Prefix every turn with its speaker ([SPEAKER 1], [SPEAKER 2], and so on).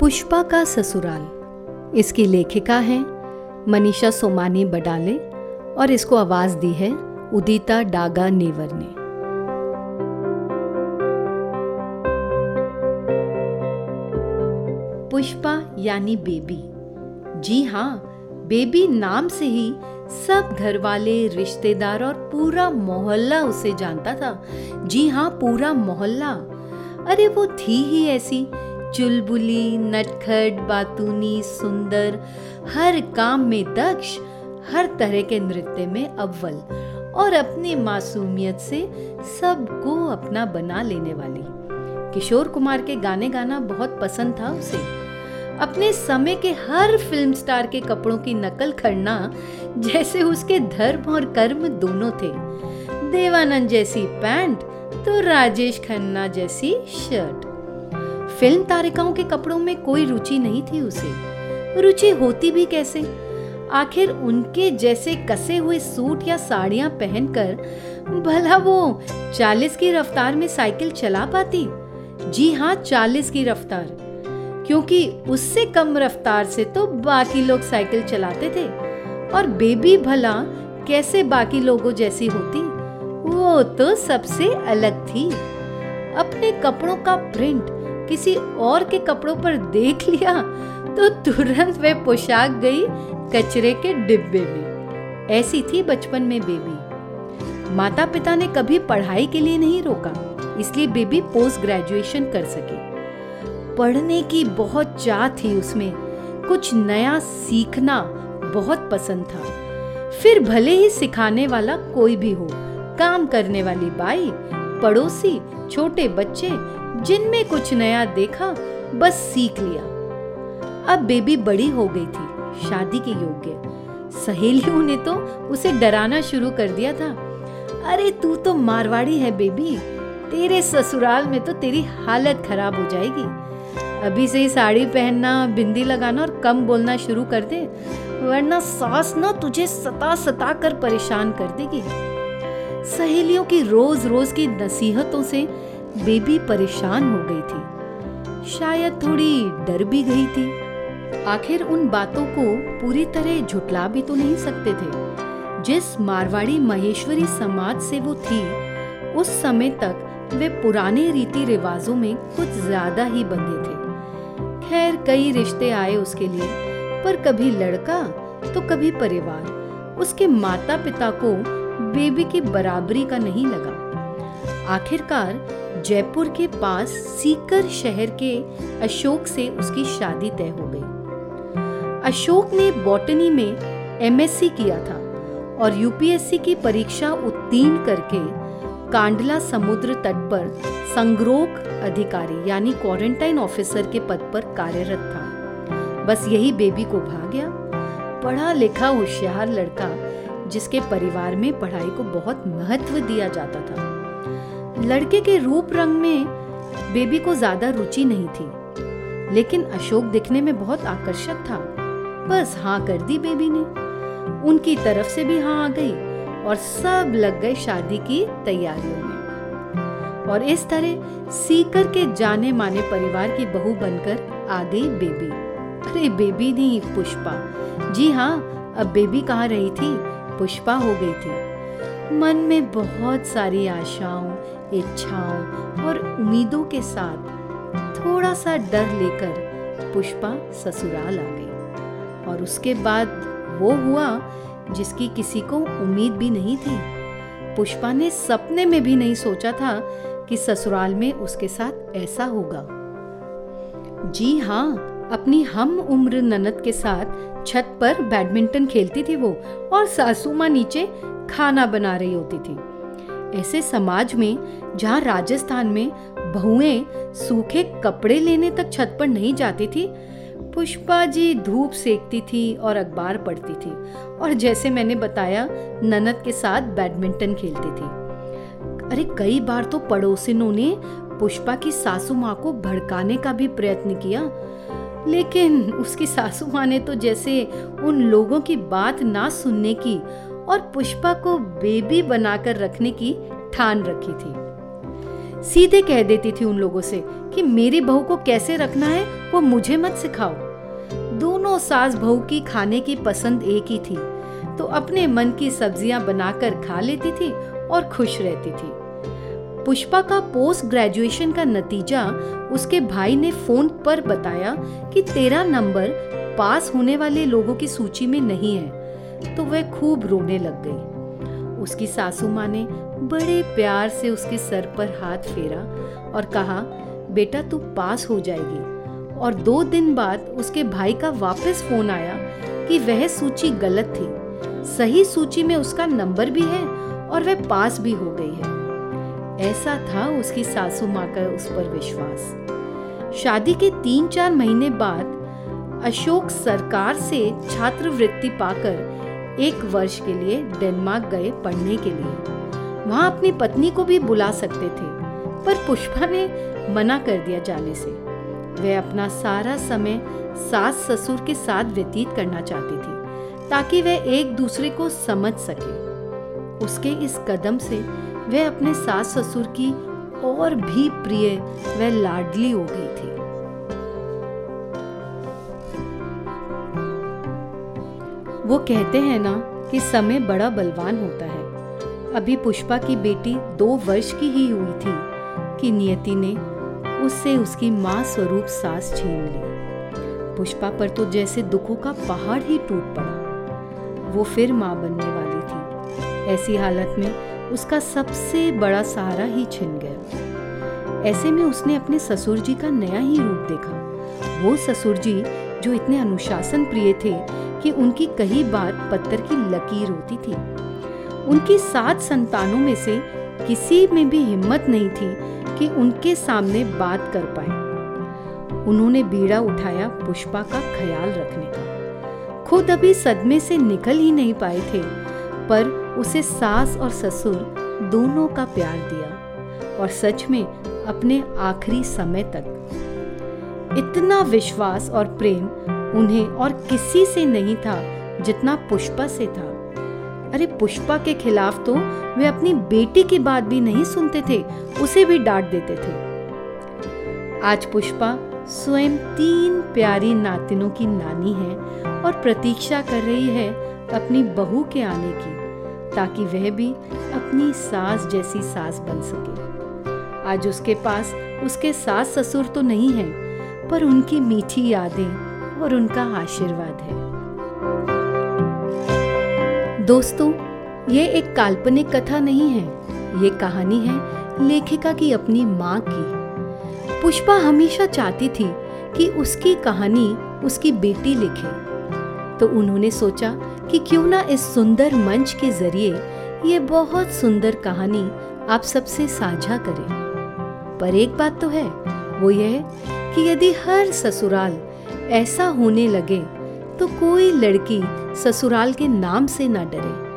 [SPEAKER 1] पुष्पा का ससुराल। इसकी लेखिका हैं मनीषा सोमानी बडाले और इसको आवाज़ दी है उदिता डागा नेवर ने। पुष्पा यानी बेबी। जी हाँ बेबी नाम से ही सब घर वाले रिश्तेदार और पूरा मोहल्ला उसे जानता था। जी हाँ पूरा मोहल्ला। अरे वो थी ही ऐसी चुलबुली, नटखट, बातूनी, सुंदर, हर काम में दक्ष, हर तरह के नृत्य में अव्वल और अपनी मासूमियत से सबको अपना बना लेने वाली। किशोर कुमार के गाने गाना बहुत पसंद था उसे। अपने समय के हर फ़िल्म स्टार के कपड़ों की नकल करना जैसे उसके धर्म और कर्म दोनों थे। देवानंद जैसी पैंट तो राजेश खन्ना जैसी शर्ट। फ़िल्म तारिकाओं के कपड़ों में कोई रुचि नहीं थी उसे। रुचि होती भी कैसे? आखिर उनके जैसे कसे हुए सूट या साड़ियाँ पहनकर भला वो चालीस की रफ्तार में साइकिल चला पाती? जी हाँ चालीस की रफ्तार। क्योंकि उससे कम रफ्तार से तो बाकी लोग साइकिल चलाते थे। और बेबी भला कैसे बाकी लोगों जैसी होती? वो तो सबसे अलग थी। अपने कपड़ों का प्रिंट किसी और के कपड़ों पर देख लिया तो तुरंत वे पोशाक गई कचरे के डिब्बे में। ऐसी थी बचपन में बेबी। माता पिता ने कभी पढ़ाई के लिए नहीं रोका, इसलिए बेबी पोस्ट ग्रेजुएशन कर सके। पढ़ने की बहुत चाह थी उसमें, कुछ नया सीखना बहुत पसंद था। फिर भले ही सिखाने वाला कोई भी हो, काम करने वाली बाई, पड़ोसी, छोटे बच्चे जिनमें कुछ नया देखा, बस सीख लिया। अब बेबी बड़ी हो गई थी, शादी के योग्य। सहेलियों ने तो उसे डराना शुरू कर दिया था। अरे, तू तो मारवाड़ी है बेबी। तेरे ससुराल में तो तेरी हालत खराब हो जाएगी। अभी से ही साड़ी पहनना, बिंदी लगाना और कम बोलना शुरू कर दे, वरना सास ना तुझे सता सता कर परेशान कर देगी। सहेलियों की रोज रोज की नसीहतों से बेबी परेशान हो गई थी। शायद थोड़ी डर भी गई थी। आखिर उन बातों को पूरी तरह झुटला भी तो नहीं सकते थे। जिस मारवाड़ी महेश्वरी समाज से वो थी, उस समय तक वे पुराने रीति रिवाजों में कुछ ज़्यादा ही बंधे थे। खैर, कई रिश्ते आए उसके लिए, पर कभी लड़का तो कभी परिवार। उसके माता पिता को बेबी की बराबरी का नहीं लगा। आखिरकार जयपुर के पास सीकर शहर के अशोक से उसकी शादी तय हो गई। अशोक ने बॉटनी में एमएससी किया था और यूपीएससी की परीक्षा उत्तीर्ण करके कांडला समुद्र तट पर संग्रोक अधिकारी यानी क्वारंटाइन ऑफिसर के पद पर कार्यरत था। बस यही बेबी को भाग गया। पढ़ा लिखा होशियार लड़का जिसके परिवार में पढ़ाई को बहुत महत्व दिया जाता था। लड़के के रूप रंग में बेबी को ज़्यादा रुचि नहीं थी। लेकिन अशोक दिखने में बहुत आकर्षक था। बस हाँ कर दी बेबी ने। उनकी तरफ़ से भी हाँ आ गई और सब लग गए शादी की तैयारियों में। और इस तरह सीकर के जाने माने परिवार की बहू बनकर आ गई बेबी। अरे बेबी नहीं, पुष्पा। जी हाँ अब बेबी कहाँ रही थी? पुष्पा हो गई थी। मन में बहुत सारी आशाओं इच्छाओं और उम्मीदों के साथ थोड़ा सा डर लेकर पुष्पा ससुराल आ गई। और उसके बाद वो हुआ जिसकी किसी को उम्मीद भी नहीं थी। पुष्पा ने सपने में भी नहीं सोचा था कि ससुराल में उसके साथ ऐसा होगा। जी हाँ अपनी हम उम्र ननद के साथ छत पर बैडमिंटन खेलती थी वो और सासू माँ नीचे खाना बना रही होती थी। ऐसे समाज में, जहाँ राजस्थान में बहुएँ सूखे कपड़े लेने तक छत पर नहीं जाती थी, पुष्पा जी धूप सेकती थी और अखबार पढ़ती थी। और जैसे मैंने बताया, ननद के साथ बैडमिंटन खेलती थी। अरे, कई बार तो पड़ोसिनों ने पुष्पा की सासू माँ को भड़काने का भी प्रयत्न किया। लेकिन उसकी सासू माँ ने तो जैसे उन लोगों की बात ना सुनने की और पुष्पा को बेबी बनाकर रखने की ठान रखी थी। सीधे कह देती थी उन लोगों से कि मेरी बहू को कैसे रखना है, वो मुझे मत सिखाओ। दोनों सास बहू की खाने की पसंद एक ही थी तो अपने मन की सब्ज़ियाँ बनाकर खा लेती थी और खुश रहती थी। पुष्पा का पोस्ट ग्रेजुएशन का नतीजा उसके भाई ने फ़ोन पर बताया कि तेरा नंबर पास होने वाले लोगों की सूची में नहीं है। तो वह खूब रोने लग गई। उसकी सासू माँ ने बड़े प्यार से उसके सर पर हाथ फेरा और कहा, बेटा, तू पास हो जाएगी। और दो दिन बाद उसके भाई का वापस फ़ोन आया कि वह सूची गलत थी। सही सूची में उसका नंबर भी है और वह पास भी हो गई है। ऐसा था उसकी सासू माँ का उस पर विश्वास। शादी के तीन चार महीने बाद अशोक सरकार से छात्रवृत्ति पाकर एक वर्ष के लिए डेनमार्क गए पढ़ने के लिए। वहाँ अपनी पत्नी को भी बुला सकते थे, पर पुष्पा ने मना कर दिया जाने से। वह अपना सारा समय सास ससुर के साथ व्यतीत करना चाहती थी, ताकि वह एक दूसरे को समझ सके। उसके इस कदम से वह अपने सास ससुर की और भी प्रिय व लाडली हो गई थी। वो कहते हैं ना कि समय बड़ा बलवान होता है। अभी पुष्पा की बेटी दो वर्ष की ही हुई थी कि नियति ने उससे उसकी माँ स्वरूप सास छीन ली। पुष्पा पर तो जैसे दुखों का पहाड़ ही टूट पड़ा। वो फिर माँ बनने वाली थी। ऐसी हालत में उसका सबसे बड़ा सहारा ही छिन गया। ऐसे में उसने अपने ससुर जी का नया ही रूप देखा। वो ससुर जी जो इतने अनुशासन प्रिय थे कि उनकी कही बात पत्थर की लकीर होती थी। उनकी सात संतानों में से किसी में भी हिम्मत नहीं थी कि उनके सामने बात कर पाए। उन्होंने बीड़ा उठाया पुष्पा का ख्याल रखने का। खुद अभी सदमे से निकल ही नहीं पाए थे, पर उसे सास और ससुर दोनों का प्यार दिया और सच में अपने आखिरी समय तक इतना विश्वास और प्रेम उन्हें और किसी से नहीं था जितना पुष्पा से था। अरे पुष्पा के खिलाफ तो वे अपनी बेटी की बात भी नहीं सुनते थे, उसे भी डांट देते थे। आज पुष्पा स्वयं तीन प्यारी नातिनों की नानी है और प्रतीक्षा कर रही है अपनी बहू के आने की, ताकि वह भी अपनी सास जैसी सास बन सके। आज उसके पास उसके सास ससुर तो नहीं है पर उनकी मीठी यादें और उनका आशीर्वाद है। दोस्तों, ये एक काल्पनिक कथा नहीं है। ये कहानी है लेखिका की अपनी माँ की। पुष्पा हमेशा चाहती थी कि उसकी कहानी उसकी बेटी लिखे। तो उन्होंने सोचा कि क्यों ना इस सुंदर मंच के ज़रिए ये बहुत सुंदर कहानी आप सबसे साझा करें। पर एक बात तो है, वो यह कि यदि हर ससुराल ऐसा होने लगे तो कोई लड़की ससुराल के नाम से ना डरे।